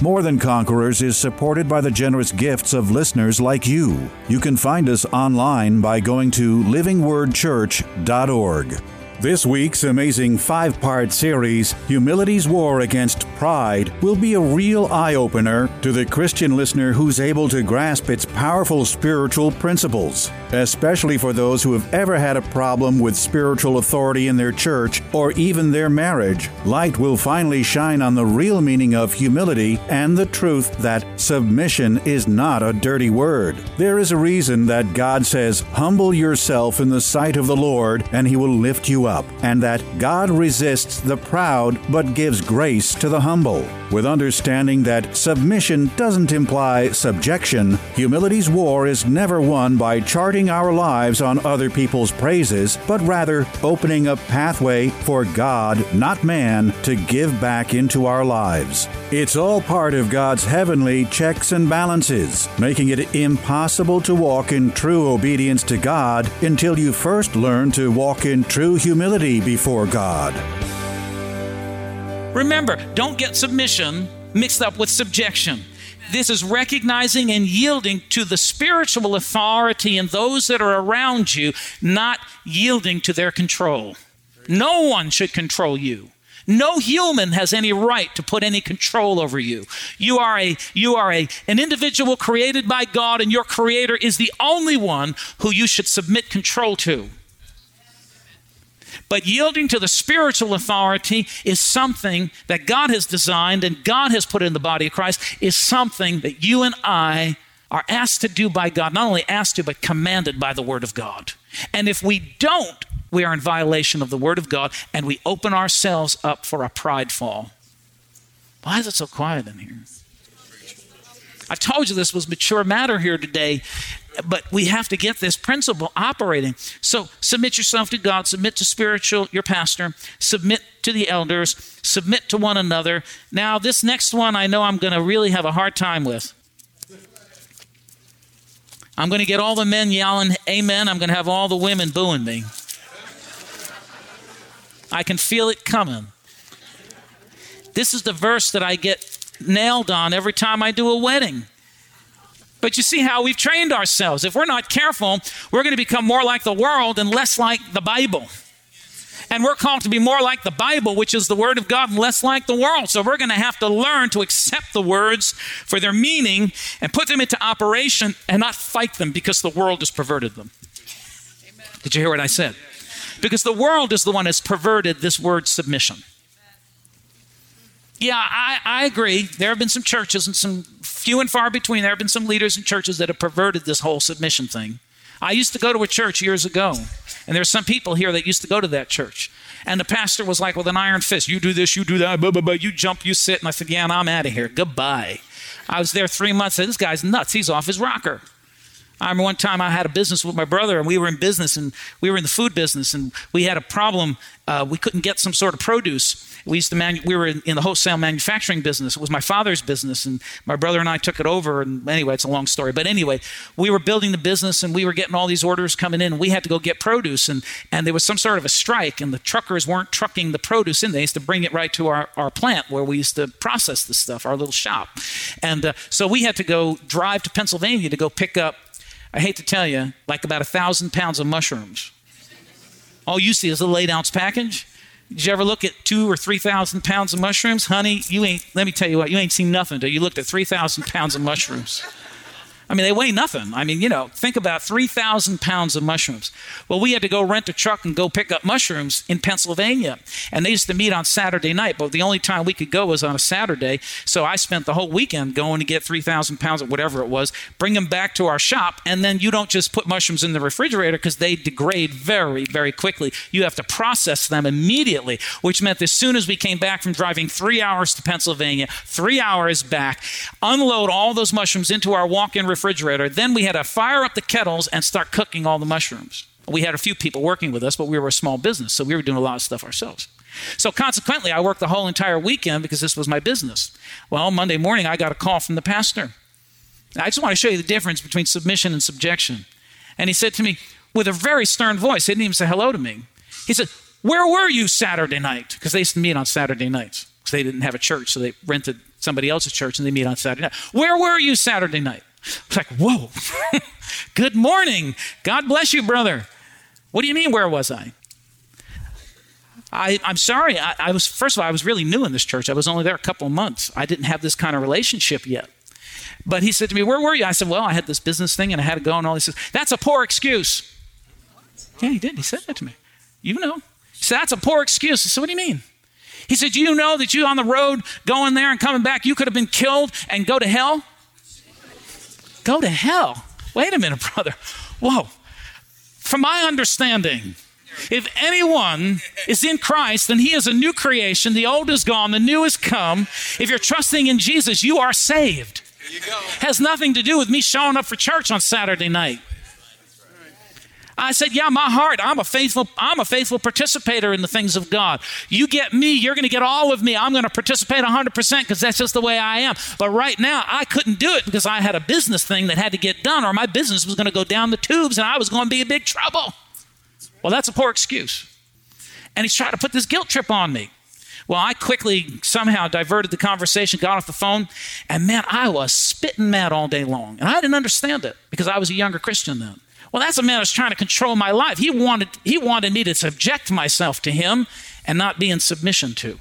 More Than Conquerors is supported by the generous gifts of listeners like you. You can find us online by going to livingwordchurch.org. This week's amazing five part series, Humility's War Against Pride, will be a real eye opener to the Christian listener who's able to grasp its powerful spiritual principles, especially for those who have ever had a problem with spiritual authority in their church or even their marriage. Light will finally shine on the real meaning of humility and the truth that submission is not a dirty word. There is a reason that God says, Humble yourself in the sight of the Lord, and he will lift you up, and that God resists the proud but gives grace to the humble. With understanding that submission doesn't imply subjection, humility's war is never won by charting our lives on other people's praises, but rather opening a pathway for God, not man, to give back into our lives. It's all part of God's heavenly checks and balances, making it impossible to walk in true obedience to God until you first learn to walk in true humility before God. Remember, don't get submission mixed up with subjection. This is recognizing and yielding to the spiritual authority in those that are around you, not yielding to their control. No one should control you. No human has any right to put any control over you. You are a you are a an individual created by God and your creator is the only one who you should submit control to. But yielding to the spiritual authority is something that God has designed and God has put in the body of Christ, is something that you and I are asked to do by God, not only asked to, but commanded by the Word of God. And if we don't, we are in violation of the Word of God and we open ourselves up for a pride fall. Why is it so quiet in here? I've told you this was mature matter here today, but we have to get this principle operating. So submit yourself to God, submit to spiritual, your pastor, submit to the elders, submit to one another. Now, this next one I know I'm going to really have a hard time with. I'm going to get all the men yelling amen. I'm going to have all the women booing me. I can feel it coming. This is the verse that I get nailed on every time I do a wedding. But you see how we've trained ourselves. If we're not careful, we're going to become more like the world and less like the Bible. And we're called to be more like the Bible, which is the Word of God, and less like the world. So we're going to have to learn to accept the words for their meaning and put them into operation and not fight them because the world has perverted them. Did you hear what I said? Because the world is the one that's perverted this word submission. Yeah, I, I agree. There have been some churches and some few and far between. There have been some leaders in churches that have perverted this whole submission thing. I used to go to a church years ago, and there's some people here that used to go to that church. And the pastor was like with an iron fist, you do this, you do that, blah, blah, blah. you jump, you sit. And I said, yeah, and I'm out of here. Goodbye. I was there three months. Said, this guy's nuts. He's off his rocker. I remember one time I had a business with my brother, and we were in business, and we were in the food business, and we had a problem. Uh, we couldn't get some sort of produce. We used to manu- we were in, in, the wholesale manufacturing business. It was my father's business, and my brother and I took it over. And anyway, it's a long story. But anyway, we were building the business, and we were getting all these orders coming in. And we had to go get produce, and and there was some sort of a strike, and the truckers weren't trucking the produce in. They used to bring it right to our, our plant where we used to process the stuff, our little shop. And uh, so we had to go drive to Pennsylvania to go pick up I hate to tell you, like about a thousand pounds of mushrooms. All you see is a eight ounce package. Did you ever look at two or three thousand pounds of mushrooms? Honey, you ain't, let me tell you what, you ain't seen nothing until you looked at 3,000 pounds of mushrooms. I mean, they weigh nothing. I mean, you know, think about 3,000 pounds of mushrooms. Well, we had to go rent a truck and go pick up mushrooms in Pennsylvania. And they used to meet on Saturday night, but the only time we could go was on a Saturday. So I spent the whole weekend going to get 3,000 pounds of whatever it was, bring them back to our shop. And then you don't just put mushrooms in the refrigerator because they degrade very, very quickly. You have to process them immediately, which meant as soon as we came back from driving three hours to Pennsylvania, three hours back, unload all those mushrooms into our walk in refrigerator. Then we had to fire up the kettles and start cooking all the mushrooms. We had a few people working with us, but we were a small business, so we were doing a lot of stuff ourselves. So consequently, I worked the whole entire weekend because this was my business. Well, Monday morning, I got a call from the pastor. I just want to show you the difference between submission and subjection. And he said to me with a very stern voice, he didn't even say hello to me. He said, Where were you Saturday night? Because they used to meet on Saturday nights because they didn't have a church, so they rented somebody else's church and they meet on Saturday night. Where were you Saturday night? It's like, whoa, good morning. God bless you, brother. What do you mean, where was I? I, am sorry. I, I, was, first of all, I was really new in this church. I was only there a couple of months. I didn't have this kind of relationship yet. But he said to me, Where were you? I said, Well, I had this business thing and I had to go and all. He says, That's a poor excuse. Yeah, he did. He said that to me. You know. He said, That's a poor excuse. I said, What do you mean? He said, you know that you on the road going there and coming back, you could have been killed and go to hell? Go to hell. Wait a minute, brother. Whoa. From my understanding, if anyone is in Christ, then he is a new creation. The old is gone, the new has come. If you're trusting in Jesus, you are saved. Has nothing to do with me showing up for church on Saturday night. I said, "Yeah, my heart. I'm a faithful. I'm a faithful participator in the things of God. You get me, you're going to get all of me. I'm going to participate 100 percent because that's just the way I am. But right now, I couldn't do it because I had a business thing that had to get done, or my business was going to go down the tubes, and I was going to be in big trouble. Well, that's a poor excuse. And he's trying to put this guilt trip on me. Well, I quickly somehow diverted the conversation, got off the phone, and man, I was spitting mad all day long. And I didn't understand it because I was a younger Christian then. Well, that's a man who's trying to control my life. He wanted, he wanted me to subject myself to him and not be in submission to.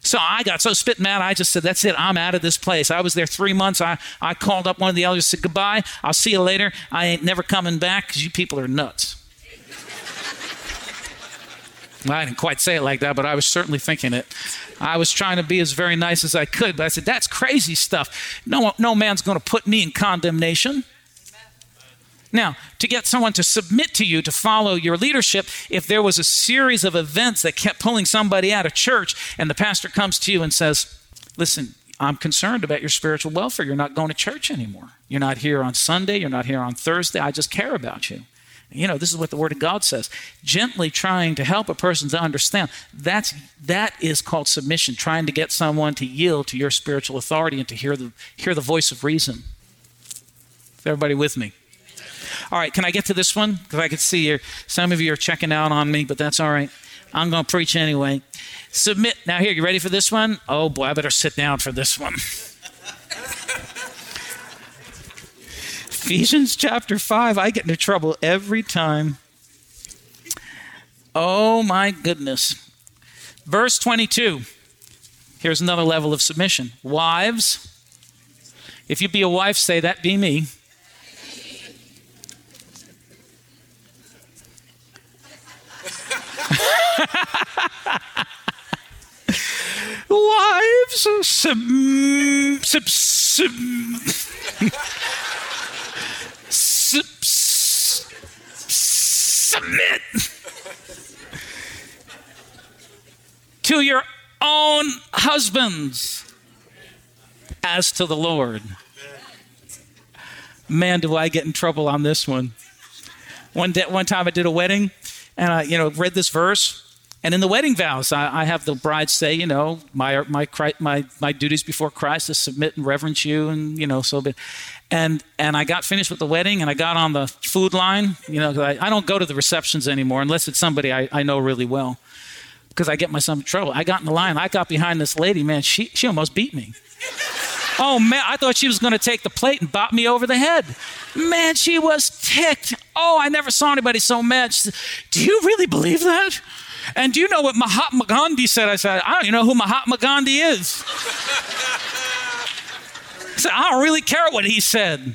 So I got so spit mad, I just said, That's it, I'm out of this place. I was there three months. I, I called up one of the elders, and said, Goodbye, I'll see you later. I ain't never coming back because you people are nuts. well, I didn't quite say it like that, but I was certainly thinking it. I was trying to be as very nice as I could, but I said, That's crazy stuff. No, no man's going to put me in condemnation. Now, to get someone to submit to you, to follow your leadership, if there was a series of events that kept pulling somebody out of church, and the pastor comes to you and says, Listen, I'm concerned about your spiritual welfare. You're not going to church anymore. You're not here on Sunday. You're not here on Thursday. I just care about you. You know, this is what the Word of God says. Gently trying to help a person to understand. That's that is called submission. Trying to get someone to yield to your spiritual authority and to hear the hear the voice of reason. Is everybody with me? All right, can I get to this one? Because I can see here some of you are checking out on me, but that's all right. I'm going to preach anyway. Submit. Now, here, you ready for this one? Oh, boy, I better sit down for this one. Ephesians chapter 5. I get into trouble every time. Oh, my goodness. Verse 22. Here's another level of submission. Wives, if you be a wife, say, That be me. Wives, sub, sub, sub, sub, submit to your own husbands as to the Lord. Man, do I get in trouble on this one. One, day, one time I did a wedding and I, you know, read this verse. And in the wedding vows, I, I have the bride say, you know, my, my, my, my duties before Christ is submit and reverence you, and, you know, so, but, and, and I got finished with the wedding and I got on the food line, you know, I, I don't go to the receptions anymore unless it's somebody I, I know really well because I get myself in trouble. I got in the line, I got behind this lady, man, she, she almost beat me. Oh man, I thought she was going to take the plate and bop me over the head. Man, she was ticked. Oh, I never saw anybody so mad. Said, do you really believe that? And do you know what Mahatma Gandhi said? I said, I don't even know who Mahatma Gandhi is. I said, I don't really care what he said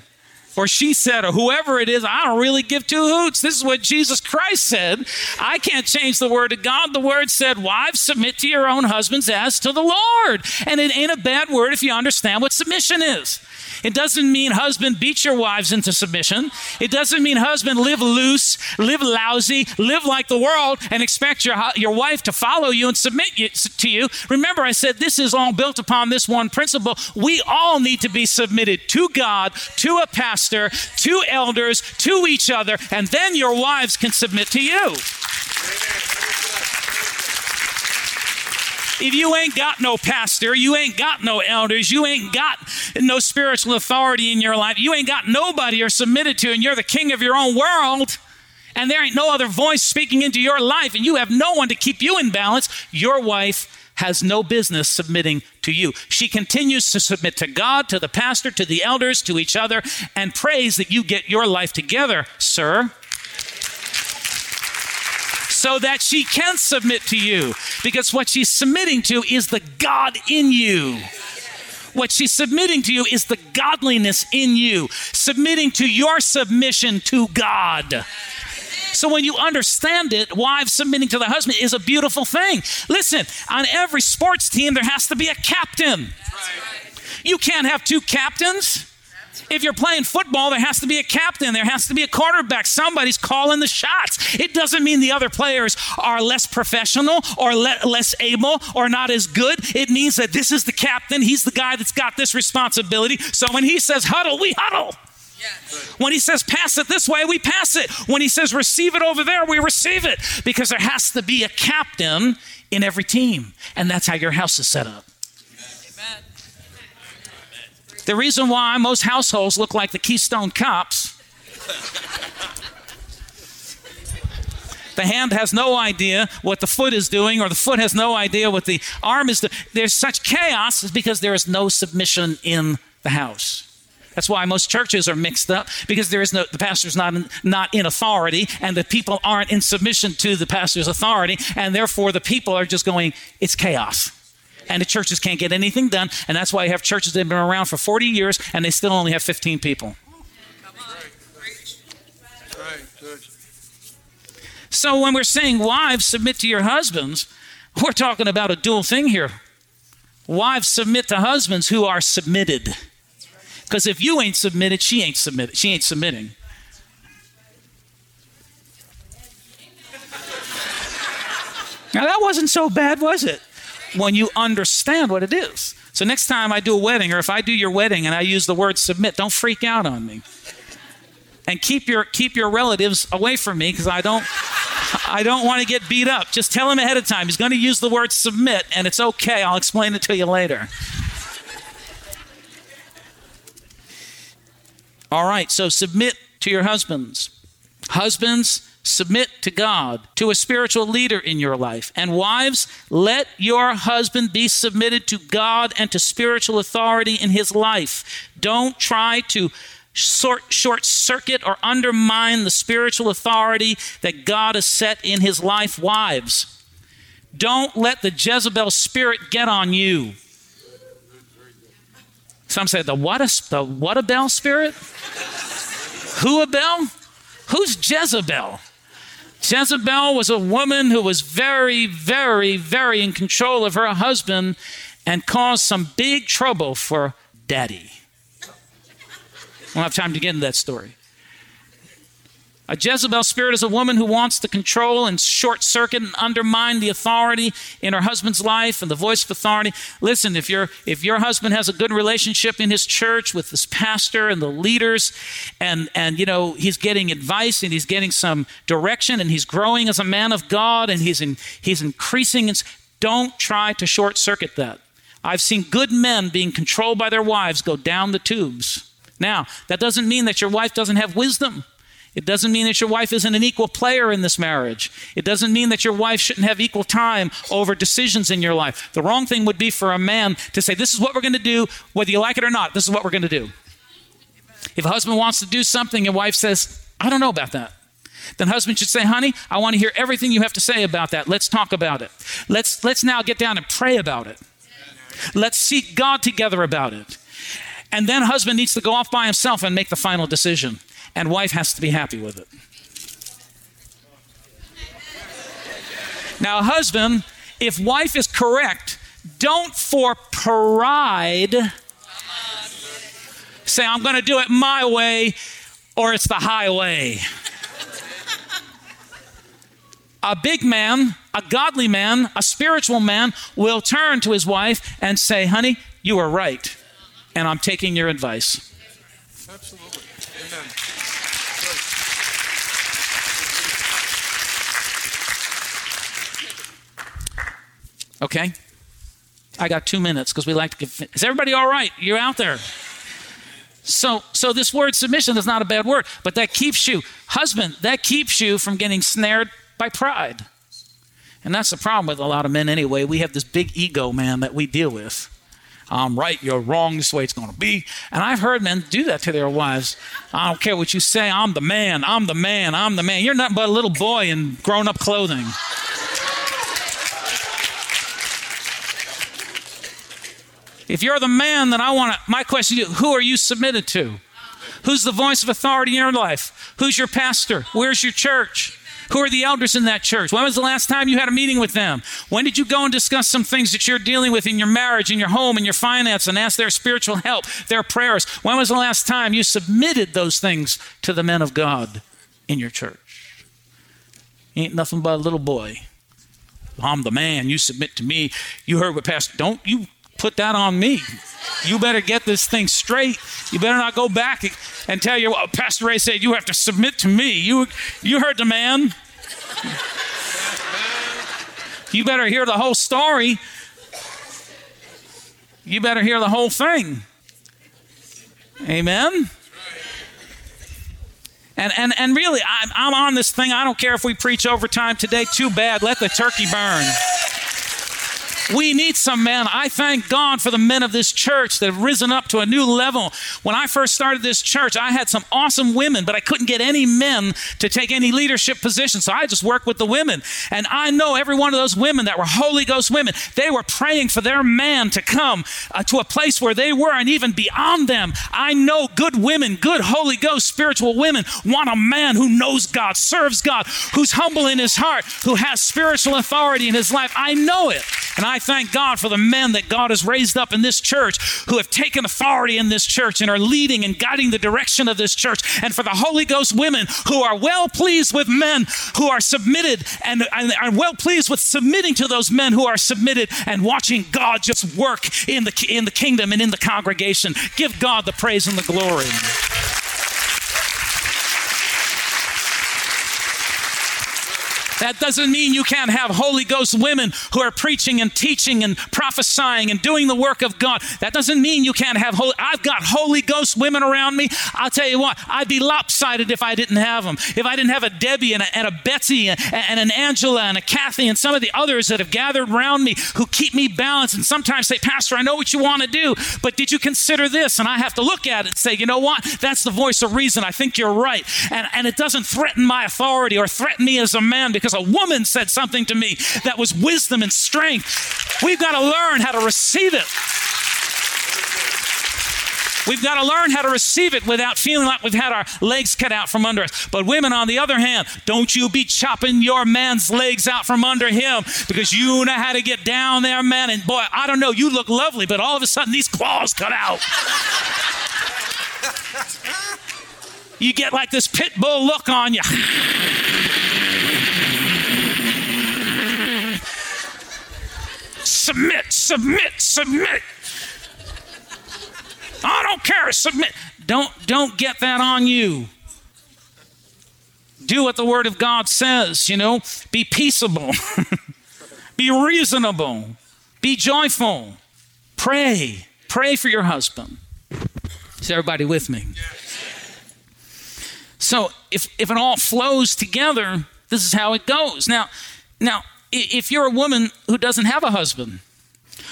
or she said, or whoever it is, I don't really give two hoots. This is what Jesus Christ said. I can't change the word of God. The word said, Wives, submit to your own husbands as to the Lord. And it ain't a bad word if you understand what submission is. It doesn't mean husband beat your wives into submission. It doesn't mean husband live loose, live lousy, live like the world, and expect your, your wife to follow you and submit you, to you. Remember, I said this is all built upon this one principle. We all need to be submitted to God, to a pastor, to elders, to each other, and then your wives can submit to you. If you ain't got no pastor, you ain't got no elders, you ain't got no spiritual authority in your life, you ain't got nobody you're submitted to, and you're the king of your own world, and there ain't no other voice speaking into your life, and you have no one to keep you in balance, your wife has no business submitting to you. She continues to submit to God, to the pastor, to the elders, to each other, and prays that you get your life together, sir so that she can submit to you. Because what she's submitting to is the God in you. What she's submitting to you is the godliness in you, submitting to your submission to God. So when you understand it, wives submitting to the husband is a beautiful thing. Listen, on every sports team, there has to be a captain. You can't have two captains. If you're playing football, there has to be a captain, there has to be a quarterback. Somebody's calling the shots. It doesn't mean the other players are less professional or le- less able or not as good. It means that this is the captain, he's the guy that's got this responsibility. So when he says huddle, we huddle. When he says pass it this way, we pass it. When he says receive it over there, we receive it. Because there has to be a captain in every team. And that's how your house is set up. The reason why most households look like the Keystone Cops. The hand has no idea what the foot is doing, or the foot has no idea what the arm is doing. There's such chaos is because there is no submission in the house. That's why most churches are mixed up because there is no the pastor's not in, not in authority and the people aren't in submission to the pastor's authority and therefore the people are just going it's chaos and the churches can't get anything done. And that's why you have churches that have been around for 40 years and they still only have 15 people. So when we're saying wives submit to your husbands, we're talking about a dual thing here. Wives submit to husbands who are submitted. Because if you ain't submitted, she ain't submitted. She ain't submitting. Now that wasn't so bad, was it? When you understand what it is. So next time I do a wedding, or if I do your wedding and I use the word submit, don't freak out on me. And keep your keep your relatives away from me because I don't I don't want to get beat up. Just tell him ahead of time. He's going to use the word submit, and it's okay. I'll explain it to you later. All right, so submit to your husbands. Husbands, submit to God, to a spiritual leader in your life. And wives, let your husband be submitted to God and to spiritual authority in his life. Don't try to short, circuit or undermine the spiritual authority that God has set in his life. Wives, don't let the Jezebel spirit get on you. Some say the what a, the what a bell spirit? Who a bell? Who's Jezebel? Jezebel was a woman who was very, very, very in control of her husband and caused some big trouble for daddy. I don't have time to get into that story. A Jezebel spirit is a woman who wants to control and short circuit and undermine the authority in her husband's life and the voice of authority. Listen, if your if your husband has a good relationship in his church with his pastor and the leaders, and and you know he's getting advice and he's getting some direction and he's growing as a man of God and he's in, he's increasing. Don't try to short circuit that. I've seen good men being controlled by their wives go down the tubes. Now that doesn't mean that your wife doesn't have wisdom. It doesn't mean that your wife isn't an equal player in this marriage. It doesn't mean that your wife shouldn't have equal time over decisions in your life. The wrong thing would be for a man to say, This is what we're going to do, whether you like it or not, this is what we're going to do. If a husband wants to do something and wife says, I don't know about that, then husband should say, honey, I want to hear everything you have to say about that. Let's talk about it. Let's, let's now get down and pray about it. Let's seek God together about it. And then husband needs to go off by himself and make the final decision. And wife has to be happy with it. Now, husband, if wife is correct, don't for pride say, I'm going to do it my way or it's the highway. a big man, a godly man, a spiritual man will turn to his wife and say, Honey, you are right, and I'm taking your advice. Absolutely. Okay? I got two minutes because we like to give. Is everybody all right? You're out there. So, so this word submission is not a bad word, but that keeps you, husband, that keeps you from getting snared by pride. And that's the problem with a lot of men anyway. We have this big ego, man, that we deal with. I'm right, you're wrong, this way it's going to be. And I've heard men do that to their wives. I don't care what you say, I'm the man, I'm the man, I'm the man. You're nothing but a little boy in grown up clothing. If you're the man, then I want to, my question to you, who are you submitted to? Who's the voice of authority in your life? Who's your pastor? Where's your church? Who are the elders in that church? When was the last time you had a meeting with them? When did you go and discuss some things that you're dealing with in your marriage, in your home, in your finance, and ask their spiritual help, their prayers? When was the last time you submitted those things to the men of God in your church? ain't nothing but a little boy. I'm the man. You submit to me. You heard what Pastor. Don't you put that on me. You better get this thing straight. You better not go back and tell you, well, oh, Pastor Ray said you have to submit to me. You, you heard the man. You better hear the whole story. You better hear the whole thing. Amen. And, and, and really, I'm, I'm on this thing. I don't care if we preach overtime today. Too bad. Let the turkey burn. We need some men. I thank God for the men of this church that have risen up to a new level. When I first started this church, I had some awesome women, but I couldn't get any men to take any leadership position. So I just worked with the women. And I know every one of those women that were Holy Ghost women, they were praying for their man to come uh, to a place where they were and even beyond them. I know good women, good Holy Ghost spiritual women want a man who knows God, serves God, who's humble in his heart, who has spiritual authority in his life. I know it. And I thank God for the men that God has raised up in this church who have taken authority in this church and are leading and guiding the direction of this church. And for the Holy Ghost women who are well pleased with men who are submitted and, and are well pleased with submitting to those men who are submitted and watching God just work in the, in the kingdom and in the congregation. Give God the praise and the glory. That doesn't mean you can't have Holy Ghost women who are preaching and teaching and prophesying and doing the work of God. That doesn't mean you can't have Holy. I've got Holy Ghost women around me. I'll tell you what, I'd be lopsided if I didn't have them. If I didn't have a Debbie and a, and a Betsy and, and an Angela and a Kathy and some of the others that have gathered around me who keep me balanced and sometimes say, Pastor, I know what you want to do, but did you consider this? And I have to look at it and say, you know what? That's the voice of reason. I think you're right. And, and it doesn't threaten my authority or threaten me as a man because because a woman said something to me that was wisdom and strength. We've got to learn how to receive it. We've got to learn how to receive it without feeling like we've had our legs cut out from under us. But women, on the other hand, don't you be chopping your man's legs out from under him because you know how to get down there, man. And boy, I don't know, you look lovely, but all of a sudden these claws cut out. you get like this pit bull look on you. Submit, submit, submit. I don't care, submit. Don't don't get that on you. Do what the word of God says, you know, be peaceable. be reasonable. Be joyful. Pray. Pray for your husband. Is everybody with me? So if if it all flows together, this is how it goes. Now, now if you're a woman who doesn't have a husband,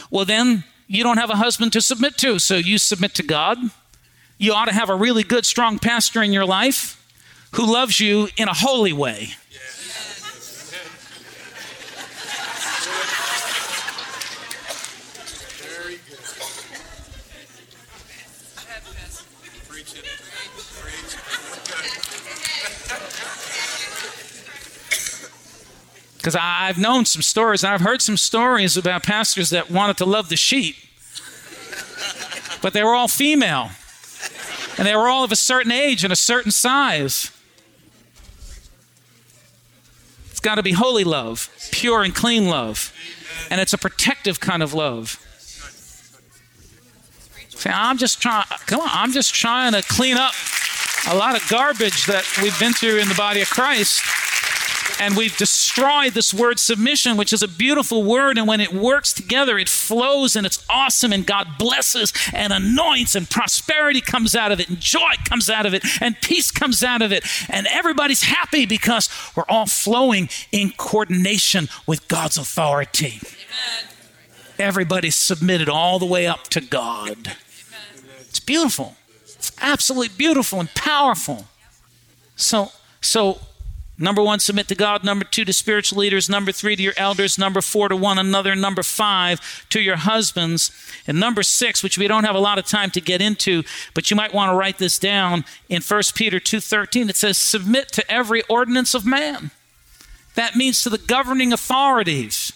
well, then you don't have a husband to submit to. So you submit to God. You ought to have a really good, strong pastor in your life who loves you in a holy way. Because I've known some stories, and I've heard some stories about pastors that wanted to love the sheep, but they were all female, and they were all of a certain age and a certain size. It's got to be holy love, pure and clean love, and it's a protective kind of love. See, I'm just trying. Come on, I'm just trying to clean up a lot of garbage that we've been through in the body of Christ and we've destroyed this word submission, which is a beautiful word. And when it works together, it flows and it's awesome. And God blesses and anoints, and prosperity comes out of it, and joy comes out of it, and peace comes out of it. And everybody's happy because we're all flowing in coordination with God's authority. Amen. Everybody's submitted all the way up to God. Amen. It's beautiful. It's absolutely beautiful and powerful. So, so Number one, submit to God. Number two, to spiritual leaders. Number three, to your elders. Number four, to one another. Number five, to your husbands. And number six, which we don't have a lot of time to get into, but you might want to write this down in 1 Peter 2.13. It says, submit to every ordinance of man. That means to the governing authorities.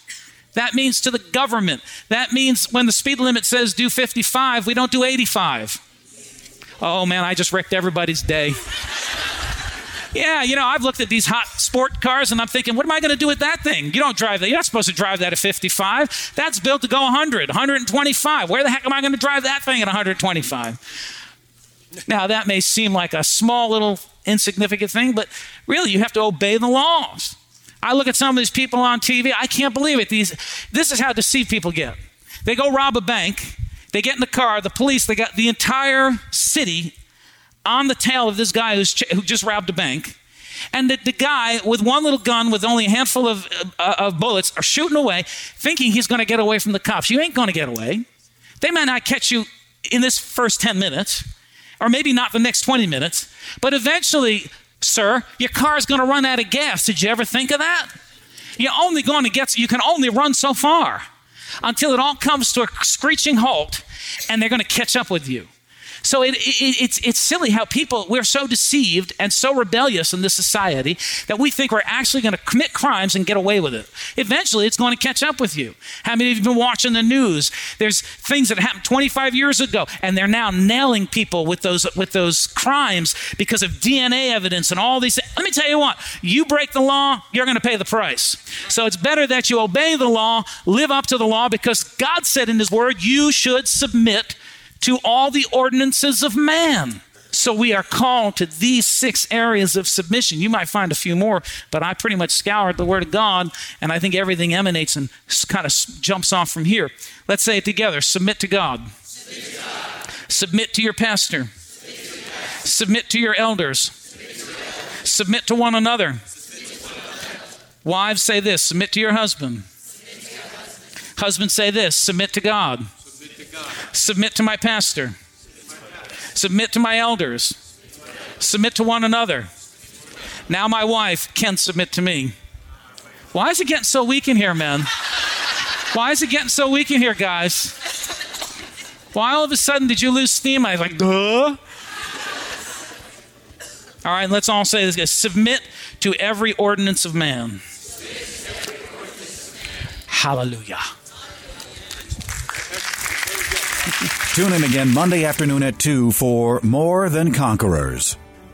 That means to the government. That means when the speed limit says do 55, we don't do 85. Oh man, I just wrecked everybody's day. Yeah, you know, I've looked at these hot sport cars and I'm thinking, what am I going to do with that thing? You don't drive that. You're not supposed to drive that at 55. That's built to go 100, 125. Where the heck am I going to drive that thing at 125? Now, that may seem like a small little insignificant thing, but really, you have to obey the laws. I look at some of these people on TV, I can't believe it. These, this is how deceived people get. They go rob a bank, they get in the car, the police, they got the entire city on the tail of this guy ch- who just robbed a bank. And the, the guy with one little gun with only a handful of, uh, of bullets are shooting away, thinking he's going to get away from the cops. You ain't going to get away. They might not catch you in this first 10 minutes, or maybe not the next 20 minutes, but eventually, sir, your car is going to run out of gas. Did you ever think of that? You're only going to get, you can only run so far until it all comes to a screeching halt and they're going to catch up with you. So it, it, it's, it's silly how people, we're so deceived and so rebellious in this society that we think we're actually going to commit crimes and get away with it. Eventually, it's going to catch up with you. How many of you have been watching the news? There's things that happened 25 years ago, and they're now nailing people with those, with those crimes because of DNA evidence and all these. things. Let me tell you what, you break the law, you're going to pay the price. So it's better that you obey the law, live up to the law, because God said in His Word, you should submit to all the ordinances of man. So we are called to these six areas of submission. You might find a few more, but I pretty much scoured the Word of God, and I think everything emanates and kind of jumps off from here. Let's say it together submit to God, submit to, your pastor, submit to, submit to your elders, submit to one another. Wives say this submit to your husband. Husbands say this submit to God. Submit to my pastor. Submit to my elders. Submit to one another. Now my wife can submit to me. Why is it getting so weak in here, man? Why is it getting so weak in here, guys? Why all of a sudden did you lose steam? I was like, duh. All right, let's all say this. Submit to every ordinance of man. Hallelujah. Tune in again Monday afternoon at 2 for More Than Conquerors.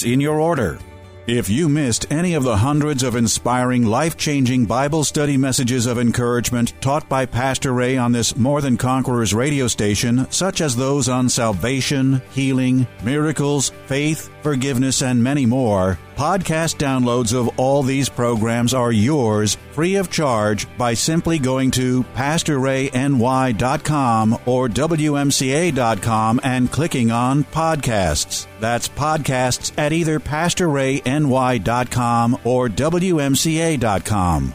in your order. If you missed any of the hundreds of inspiring, life changing Bible study messages of encouragement taught by Pastor Ray on this More Than Conquerors radio station, such as those on salvation, healing, miracles, faith, forgiveness, and many more, podcast downloads of all these programs are yours free of charge by simply going to PastorRayNY.com or WMCA.com and clicking on podcasts. That's podcasts at either PastorRayNY.com or WMCA.com.